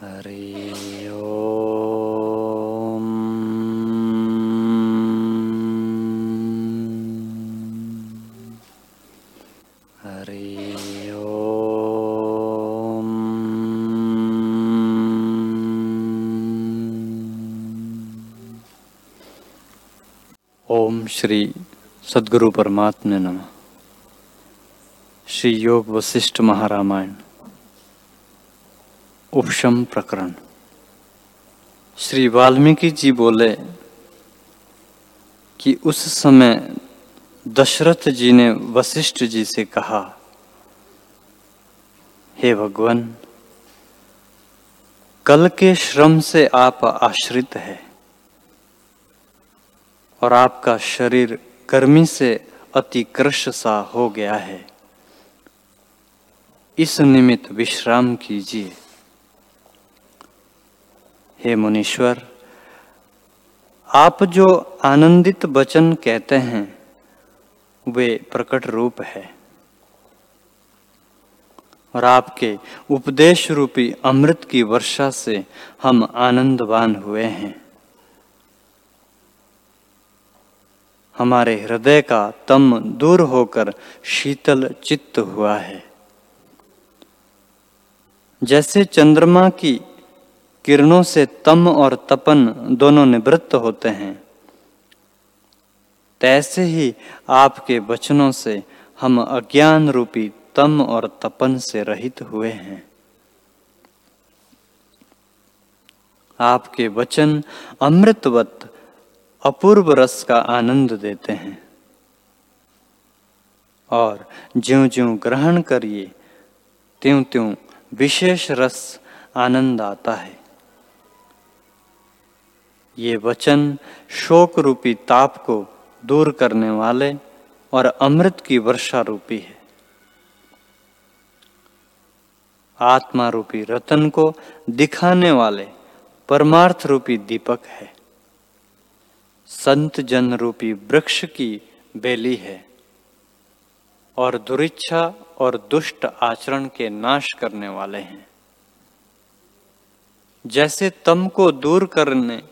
हरि ओम। हरि श्री सद्गुरु परमात्मा नमः। श्री योग वशिष्ठ महारामायण। उपशम प्रकरण। श्री वाल्मीकि जी बोले कि उस समय दशरथ जी ने वशिष्ठ जी से कहा, हे भगवान, कल के श्रम से आप आश्रित है और आपका शरीर गर्मी से अति कृश सा हो गया है। इस निमित्त विश्राम कीजिए। हे मुनीश्वर, आप जो आनंदित वचन कहते हैं, वे प्रकट रूप है। और आपके उपदेश रूपी अमृत की वर्षा से हम आनंदवान हुए हैं। हमारे हृदय का तम दूर होकर शीतल चित्त हुआ है। जैसे चंद्रमा की किरणों से तम और तपन दोनों निवृत्त होते हैं। तैसे ही आपके वचनों से हम अज्ञान रूपी तम और तपन से रहित हुए हैं। आपके वचन अमृतवत, अपूर्व रस का आनंद देते हैं। और ज्यो ज्यो ग्रहण करिए त्यों त्यों विशेष रस आनंद आता है। ये वचन शोक रूपी ताप को दूर करने वाले और अमृत की वर्षा रूपी है। आत्मा रूपी रतन को दिखाने वाले परमार्थ रूपी दीपक है। संत जन रूपी वृक्ष की बेली है और दुरिच्छा और दुष्ट आचरण के नाश करने वाले हैं। जैसे तम को दूर करने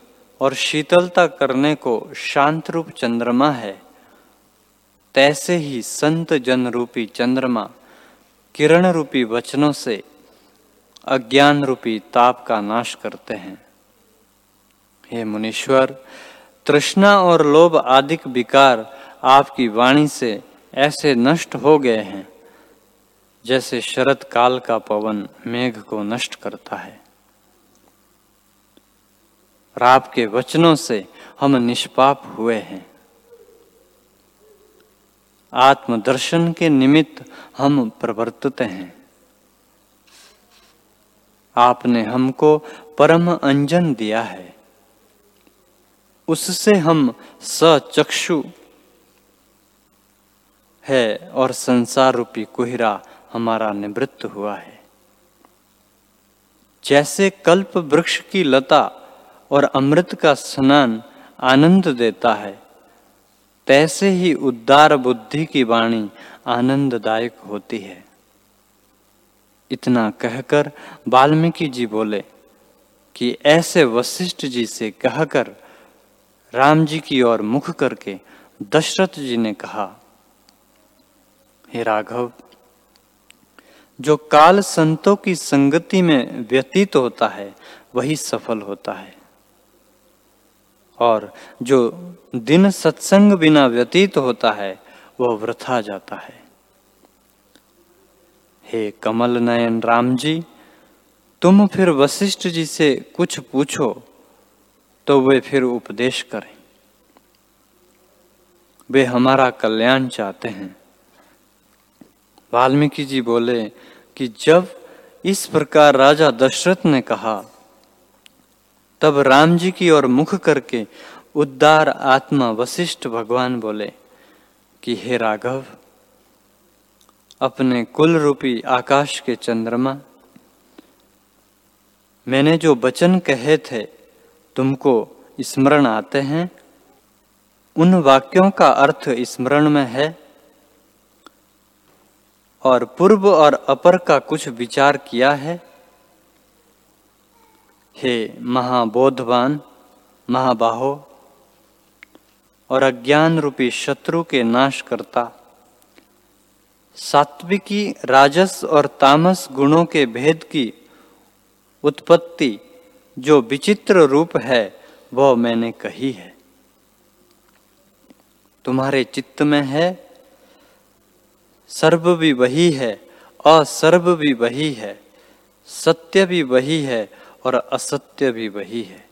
और शीतलता करने को शांत रूप चंद्रमा है। तैसे ही संत जन रूपी चंद्रमा किरण रूपी वचनों से अज्ञान रूपी ताप का नाश करते हैं। हे मुनीश्वर, तृष्णा और लोभ आदिक विकार आपकी वाणी से ऐसे नष्ट हो गए हैं, जैसे शरद काल का पवन मेघ को नष्ट करता है। और आपके वचनों से हम निष्पाप हुए हैं। आत्मदर्शन के निमित्त हम प्रवर्तित हैं। आपने हमको परम अंजन दिया है। उससे हम सचक्षु है और संसार रूपी कुहरा हमारा निवृत्त हुआ है। जैसे कल्प वृक्ष की लता और अमृत का स्नान आनंद देता है। तैसे ही उद्दार बुद्धि की वाणी आनंददायक होती है। इतना कहकर वाल्मीकि जी बोले कि ऐसे वशिष्ठ जी से कहकर राम जी की ओर मुख करके दशरथ जी ने कहा, हे राघव, जो काल संतों की संगति में व्यतीत होता है, वही सफल होता है। और जो दिन सत्संग बिना व्यतीत होता है, वह वृथा जाता है। हे कमल नयन राम जी, तुम फिर वशिष्ठ जी से कुछ पूछो तो वे फिर उपदेश करें। वे हमारा कल्याण चाहते हैं। वाल्मीकि जी बोले कि जब इस प्रकार राजा दशरथ ने कहा तब राम जी की ओर मुख करके उद्दार आत्मा वशिष्ठ भगवान बोले कि, हे राघव, अपने कुल रूपी आकाश के चंद्रमा, मैंने जो वचन कहे थे, तुमको स्मरण आते हैं? उन वाक्यों का अर्थ स्मरण में है और पूर्व और अपर का कुछ विचार किया है? हे महाबोधवान, महाबाहो, और अज्ञान रूपी शत्रु के नाश करता सात्विकी राजस और तामस गुणों के भेद की उत्पत्ति जो विचित्र रूप है, वह मैंने कही है। तुम्हारे चित्त में है, सर्व भी वही है, असर्व भी वही है, सत्य भी वही है और असत्य भी वही है।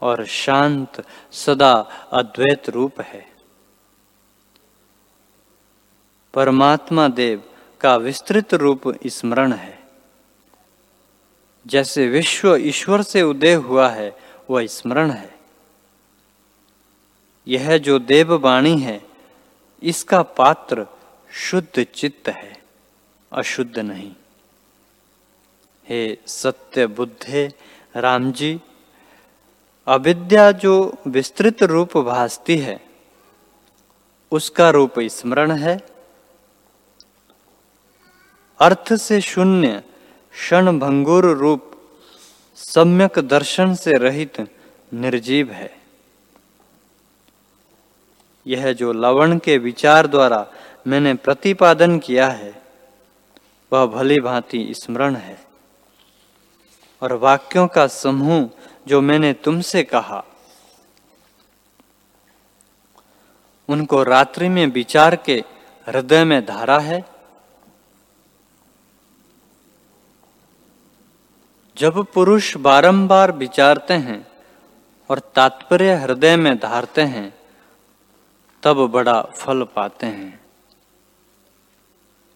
और शांत सदा अद्वैत रूप है। परमात्मा देव का विस्तृत रूप स्मरण है। जैसे विश्व ईश्वर से उदय हुआ है, वह स्मरण है। यह जो देववाणी है, इसका पात्र शुद्ध चित्त है, अशुद्ध नहीं। हे सत्य बुद्धे राम जी, अविद्या जो विस्तृत रूप भासती है, उसका रूप स्मरण है। अर्थ से शून्य, क्षण भंगुर रूप, सम्यक दर्शन से रहित निर्जीव है। यह जो लवण के विचार द्वारा मैंने प्रतिपादन किया है, वह भली भांति स्मरण है। और वाक्यों का समूह जो मैंने तुमसे कहा। उनको रात्रि में विचार के हृदय में धारा है। जब पुरुष बारंबार विचारते हैं और तात्पर्य हृदय में धारते हैं, तब बड़ा फल पाते हैं।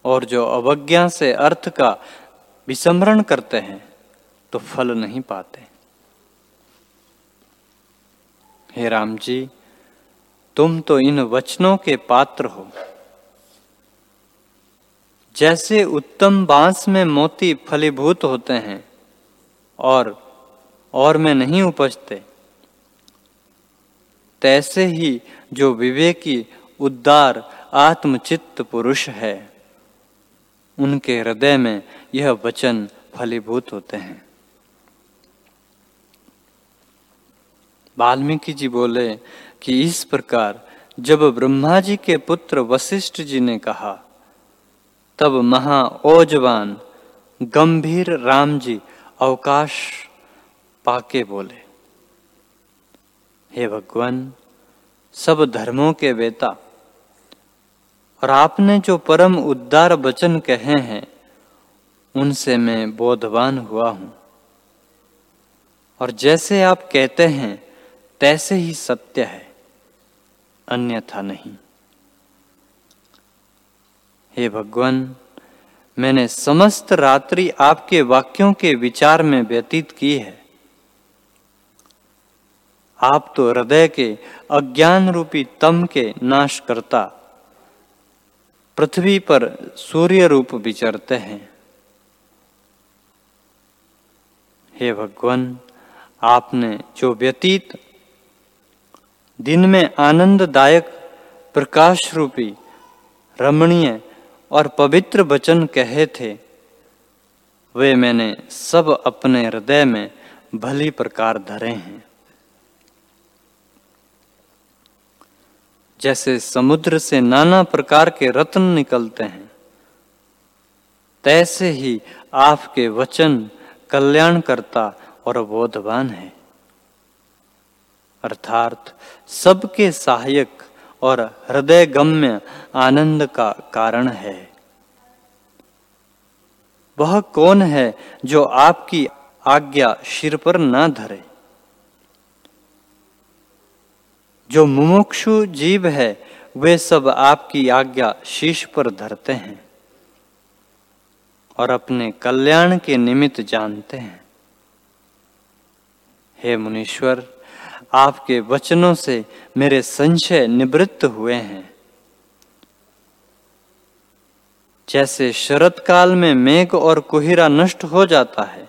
और जो अवज्ञा से अर्थ का विस्मरण करते हैं तो फल नहीं पाते। हे राम जी, तुम तो इन वचनों के पात्र हो। जैसे उत्तम बाँस में मोती फलीभूत होते हैं और और में नहीं उपजते, तैसे ही जो विवेकी उद्दार आत्मचित्त पुरुष है, उनके हृदय में यह वचन फलीभूत होते हैं। वाल्मीकि जी बोले कि इस प्रकार जब ब्रह्मा जी के पुत्र वशिष्ठ जी ने कहा, तब महा ओजवान गंभीर राम जी अवकाश पाके बोले, हे भगवान, सब धर्मों के वेता और आपने जो परम उद्दार वचन कहे हैं, उनसे मैं बोधवान हुआ हूँ। और जैसे आप कहते हैं तैसे ही सत्य है, अन्यथा नहीं। हे भगवान, मैंने समस्त रात्रि आपके वाक्यों के विचार में व्यतीत की है। आप तो हृदय के अज्ञान रूपी तम के नाश करता पृथ्वी पर सूर्य रूप विचरते हैं। हे भगवान, आपने जो व्यतीत दिन में आनंददायक प्रकाश रूपी रमणीय और पवित्र वचन कहे थे। वे मैंने सब अपने हृदय में भली प्रकार धरे हैं। जैसे समुद्र से नाना प्रकार के रत्न निकलते हैं, तैसे ही आपके वचन कल्याण करता और बोधवान है। अर्थात सबके सहायक और हृदय गम्य आनंद का कारण है। वह कौन है जो आपकी आज्ञा सिर पर न धरे? जो मुमुक्षु जीव है, वे सब आपकी आज्ञा शीश पर धरते हैं और अपने कल्याण के निमित्त जानते हैं। हे मुनीश्वर आपके वचनों से मेरे संशय निवृत्त हुए हैं। जैसे शरत काल में मेघ और कुहिरा नष्ट हो जाता है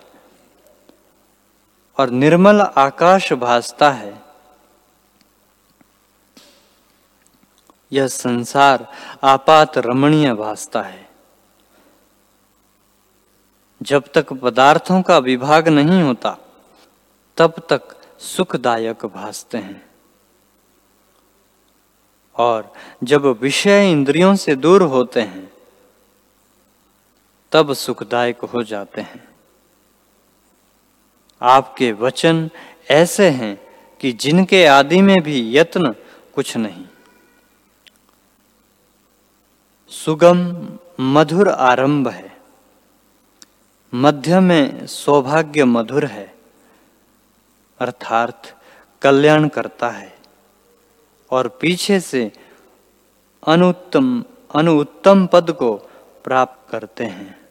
और निर्मल आकाश भासता है, यह संसार आपात रमणीय भासता है। जब तक पदार्थों का विभाग नहीं होता, तब तक सुखदायक भासते हैं। और जब विषय इंद्रियों से दूर होते हैं, तब सुखदायक हो जाते हैं। आपके वचन ऐसे हैं कि जिनके आदि में भी यत्न कुछ नहीं। सुगम मधुर आरंभ है। मध्य में सौभाग्य मधुर है। अर्थात कल्याण करता है। और पीछे से अनुत्तम अनुत्तम पद को प्राप्त करते हैं।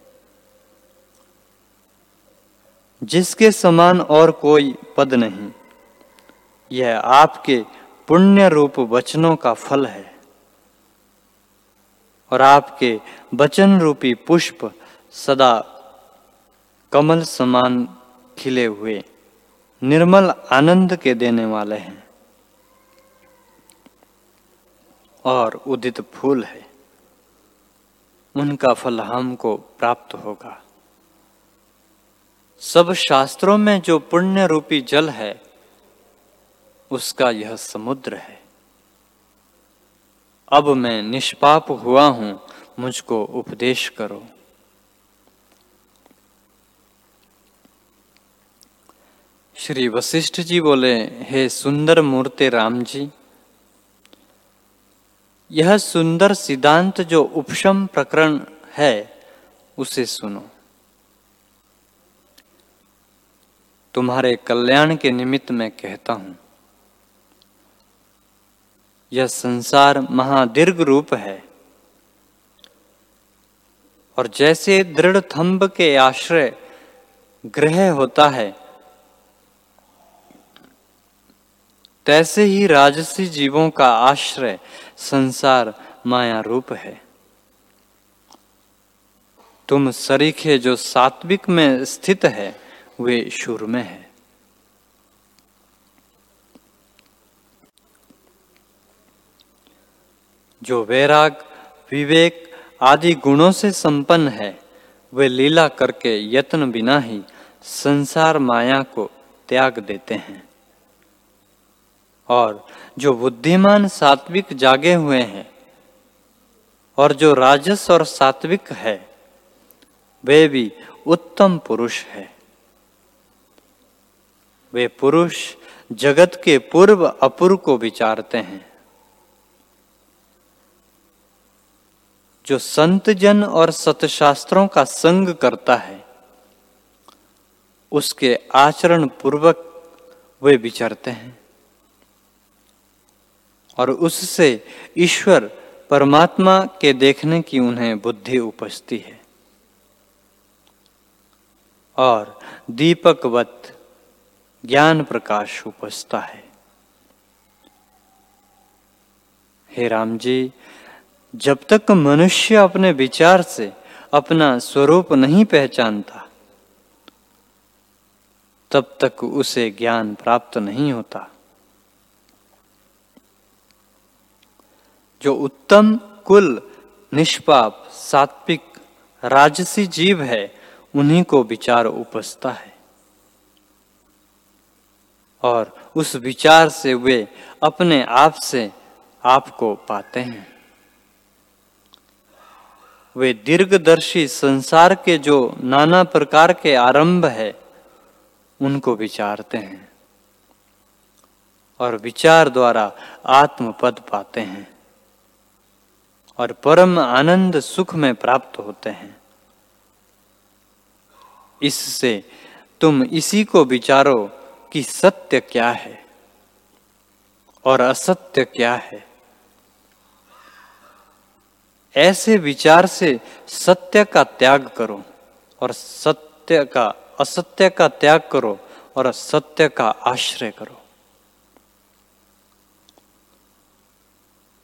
जिसके समान और कोई पद नहीं, यह आपके पुण्य रूप वचनों का फल है। और आपके वचन रूपी पुष्प सदा कमल समान खिले हुए। निर्मल आनंद के देने वाले हैं। और उदित फूल है। उनका फल हमको प्राप्त होगा। सब शास्त्रों में जो पुण्य रूपी जल है, उसका यह समुद्र है। अब मैं निष्पाप हुआ हूँ, मुझको उपदेश करो। श्री वशिष्ठ जी बोले, हे सुंदर मूर्ति राम जी यह सुंदर सिद्धांत जो उपशम प्रकरण है, उसे सुनो। तुम्हारे कल्याण के निमित्त मैं कहता हूँ। यह संसार महादीर्घ रूप है। और जैसे दृढ़ थंब के आश्रय ग्रह होता है तैसे ही राजसी जीवों का आश्रय संसार माया रूप है। तुम सरीखे जो सात्विक में स्थित है, वे शुर में है। जो वैराग, विवेक आदि गुणों से संपन्न है, वे लीला करके यत्न बिना ही संसार माया को त्याग देते हैं। और जो बुद्धिमान सात्विक जागे हुए हैं और जो राजस और सात्विक है, वे भी उत्तम पुरुष है। वे पुरुष जगत के पूर्व अपूर्व को विचारते हैं। जो संत जन और सतशास्त्रों का संग करता है, उसके आचरण पूर्वक वे विचरते हैं। और उससे ईश्वर परमात्मा के देखने की उन्हें बुद्धि उपजती है। और दीपकवत ज्ञान प्रकाश उपजता है। हे राम जी, जब तक मनुष्य अपने विचार से अपना स्वरूप नहीं पहचानता, तब तक उसे ज्ञान प्राप्त नहीं होता। जो उत्तम, कुल, निष्पाप, सात्विक, राजसी जीव है, उन्हीं को विचार उपजता है। और उस विचार से वे अपने आप से आपको पाते हैं। वे दीर्घदर्शी संसार के जो नाना प्रकार के आरंभ है, उनको विचारते हैं और विचार द्वारा आत्मपद पाते हैं। और परम आनंद सुख में प्राप्त होते हैं। इससे तुम इसी को विचारो कि सत्य क्या है और असत्य क्या है। ऐसे विचार से सत्य का त्याग करो और सत्य का, असत्य का त्याग करो और सत्य का आश्रय करो।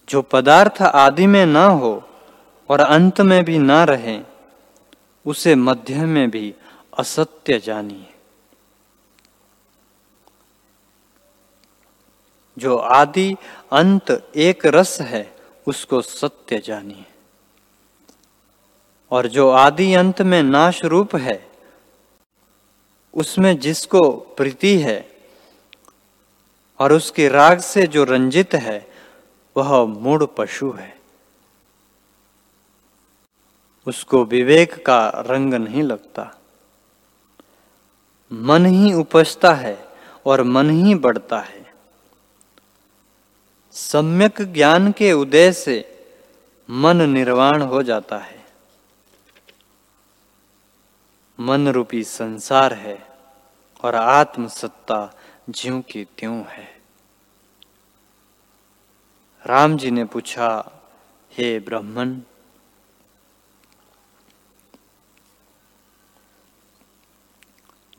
जो पदार्थ आदि में ना हो और अंत में भी ना रहे, उसे मध्य में भी असत्य जानिए। जो आदि अंत एक रस है, उसको सत्य जानिए। और जो आदि अंत में नाश रूप है, उसमें जिसको प्रीति है और उसके राग से जो रंजित है वह मूड पशु है। उसको विवेक का रंग नहीं लगता। मन ही उपजता है और मन ही बढ़ता है। सम्यक ज्ञान के उदय से मन निर्वाण हो जाता है। मन रूपी संसार है और आत्मसत्ता ज्यों की त्यों है। राम जी ने पूछा, हे ब्राह्मण,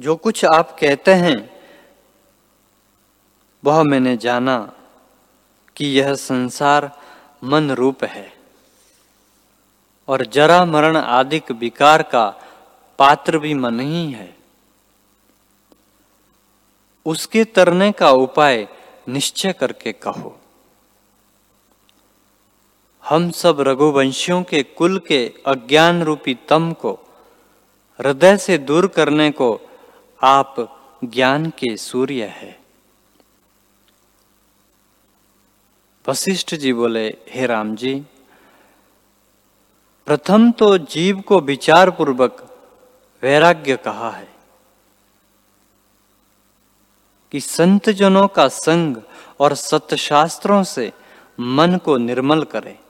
जो कुछ आप कहते हैं, वह मैंने जाना कि यह संसार मन रूप है और जरा मरण आदिक विकार का पात्र भी मन ही है। उसके तरने का उपाय निश्चय करके कहो। हम सब रघुवंशियों के कुल के अज्ञान रूपी तम को, हृदय से दूर करने को आप ज्ञान के सूर्य है। वशिष्ठ जी बोले, हे राम जी, प्रथम तो जीव को विचार पूर्वक वैराग्य कहा है कि संत जनों का संग और सत्यशास्त्रों से मन को निर्मल करे।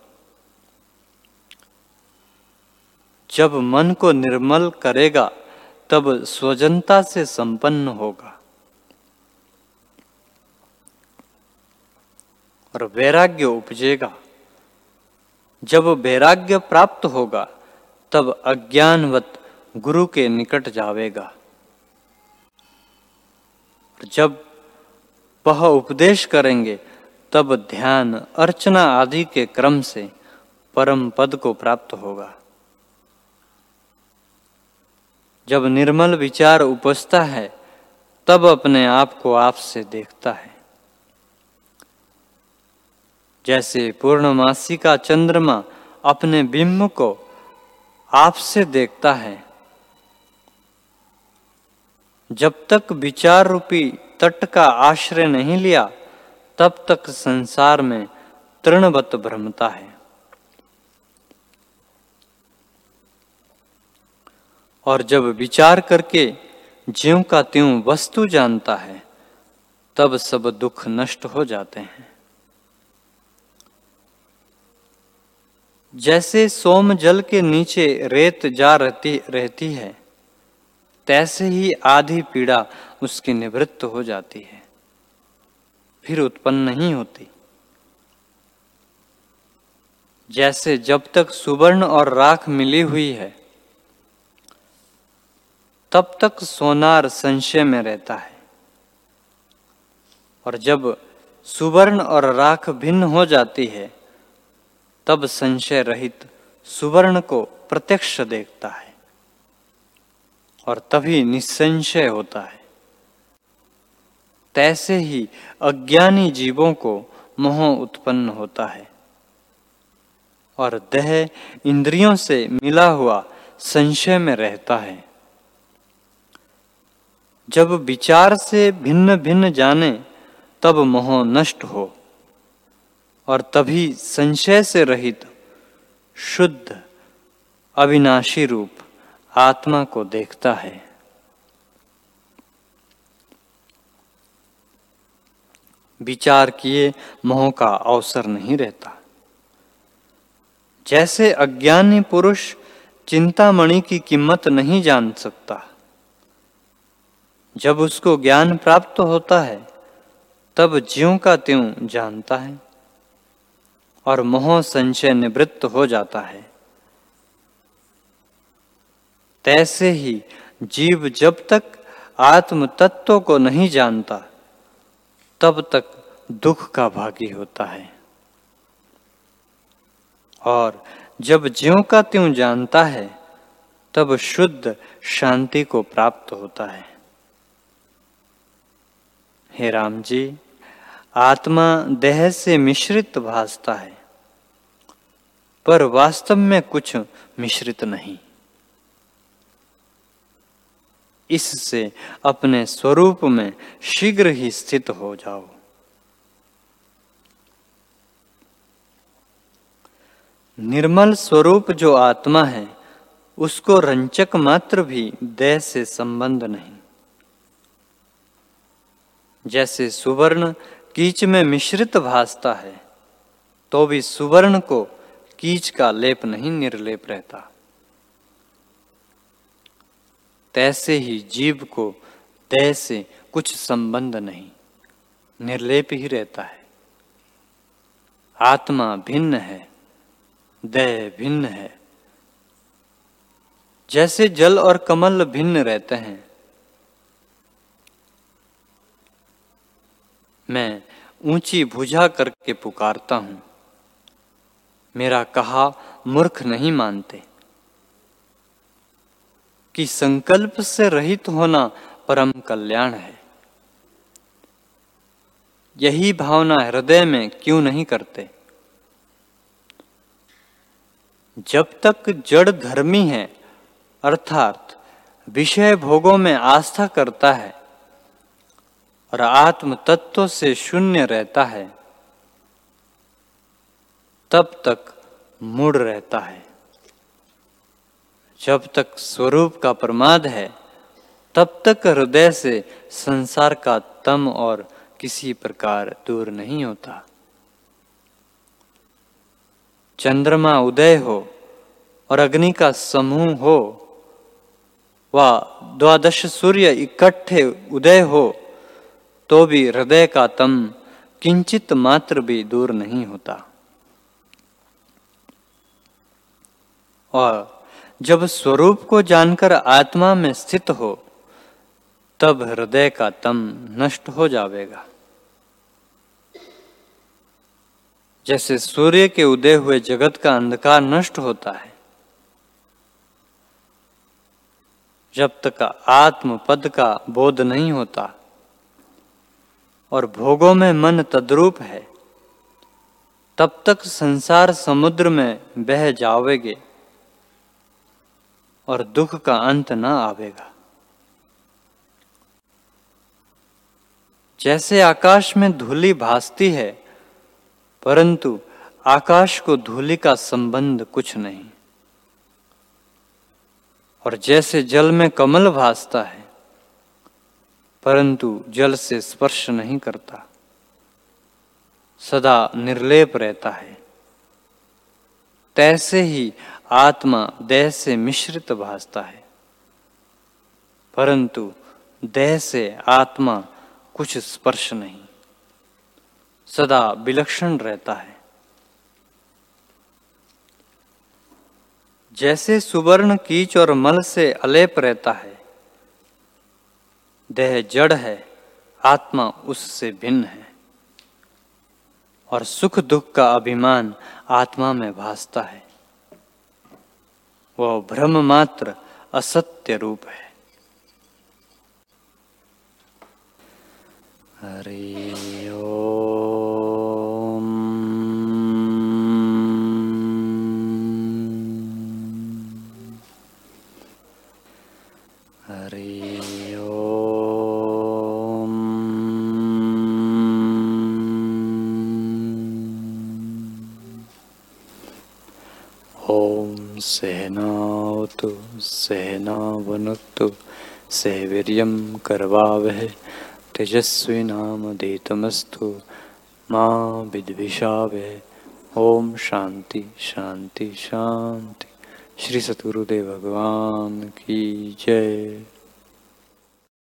जब मन को निर्मल करेगा, तब स्वजनता से संपन्न होगा। और वैराग्य उपजेगा। जब वैराग्य प्राप्त होगा, तब अज्ञानवत गुरु के निकट जावेगा। जब वह उपदेश करेंगे, तब ध्यान अर्चना आदि के क्रम से परम पद को प्राप्त होगा। जब निर्मल विचार उपजता है, तब अपने आप को आप से देखता है। जैसे पूर्णमासी का चंद्रमा अपने बिंब को आप से देखता है, जब तक विचार रूपी तट का आश्रय नहीं लिया, तब तक संसार में तृणवत भ्रमता है। और जब विचार करके ज्यों का त्यों वस्तु जानता है, तब सब दुख नष्ट हो जाते हैं। जैसे सोम जल के नीचे रेत जा रहती रहती है, तैसे ही आधी पीड़ा उसकी निवृत्त हो जाती है, फिर उत्पन्न नहीं होती। जैसे जब तक सुवर्ण और राख मिली हुई है तब तक सोनार संशय में रहता है। और जब सुवर्ण और राख भिन्न हो जाती है, तब संशय रहित सुवर्ण को प्रत्यक्ष देखता है और तभी निसंशय होता है। तैसे ही अज्ञानी जीवों को मोह उत्पन्न होता है और देह इंद्रियों से मिला हुआ संशय में रहता है। जब विचार से भिन्न भिन्न जाने, तब मोह नष्ट हो। और तभी संशय से रहित, शुद्ध, अविनाशी रूप आत्मा को देखता है। विचार किए मोह का अवसर नहीं रहता। जैसे अज्ञानी पुरुष चिंतामणि की कीमत नहीं जान सकता। जब उसको ज्ञान प्राप्त होता है, तब ज्यों का त्यों जानता है और मोह संशय निवृत्त हो जाता है। तैसे ही जीव जब तक आत्म तत्व को नहीं जानता, तब तक दुख का भागी होता है। और जब ज्यों का त्यों जानता है, तब शुद्ध शांति को प्राप्त होता है। हे राम जी, आत्मा देह से मिश्रित भासता है, पर वास्तव में कुछ मिश्रित नहीं। इससे अपने स्वरूप में शीघ्र ही स्थित हो जाओ। निर्मल स्वरूप जो आत्मा है, उसको रंचक मात्र भी देह से संबंध नहीं। जैसे सुवर्ण कीच में मिश्रित भासता है तो भी सुवर्ण को कीच का लेप नहीं निर्लेप रहता। तैसे ही जीव को देह से कुछ संबंध नहीं, निर्लेप ही रहता है। आत्मा भिन्न है देह भिन्न है। जैसे जल और कमल भिन्न रहते हैं मैं ऊँची भुजा करके पुकारता हूँ। मेरा कहा, मूर्ख नहीं मानते कि संकल्प से रहित होना परम कल्याण है। यही भावना हृदय में क्यों नहीं करते? जब तक जड़ धर्मी है, अर्थात विषय भोगों में आस्था करता है और आत्म तत्व से शून्य रहता है, तब तक मूड रहता है। जब तक स्वरूप का प्रमाद है, तब तक हृदय से संसार का तम और किसी प्रकार दूर नहीं होता। चंद्रमा उदय हो और अग्नि का समूह हो, व द्वादश सूर्य इकट्ठे उदय हो तो भी हृदय का तम किंचित मात्र भी दूर नहीं होता। और जब स्वरूप को जानकर आत्मा में स्थित हो, तब हृदय का तम नष्ट हो जाएगा जैसे सूर्य के उदय हुए जगत का अंधकार नष्ट होता है, जब तक आत्म पद का बोध नहीं होता और भोगों में मन तद्रूप है, तब तक संसार समुद्र में बह जाओगे और दुख का अंत न आवेगा। जैसे आकाश में धूली भासती है, परंतु आकाश को धूली का संबंध कुछ नहीं। और जैसे जल में कमल भासता है परंतु जल से स्पर्श नहीं करता। सदा निर्लेप रहता है। तैसे ही आत्मा देह से मिश्रित भासता है। परंतु देह से आत्मा कुछ स्पर्श नहीं। सदा विलक्षण रहता है। जैसे सुवर्ण कीच और मल से अलेप रहता है देह जड़ है, आत्मा उससे भिन्न है। और सुख दुख का अभिमान आत्मा में भासता है। वह भ्रम मात्र असत्य रूप है। हरि सहनावतु सहनावनुत्तु सहवीर्यं करवावहे तेजस्विनामदितमस्तु माँ विद्विषावहे ओम शांति शांति शांति श्री सतगुरुदेव भगवान की जय।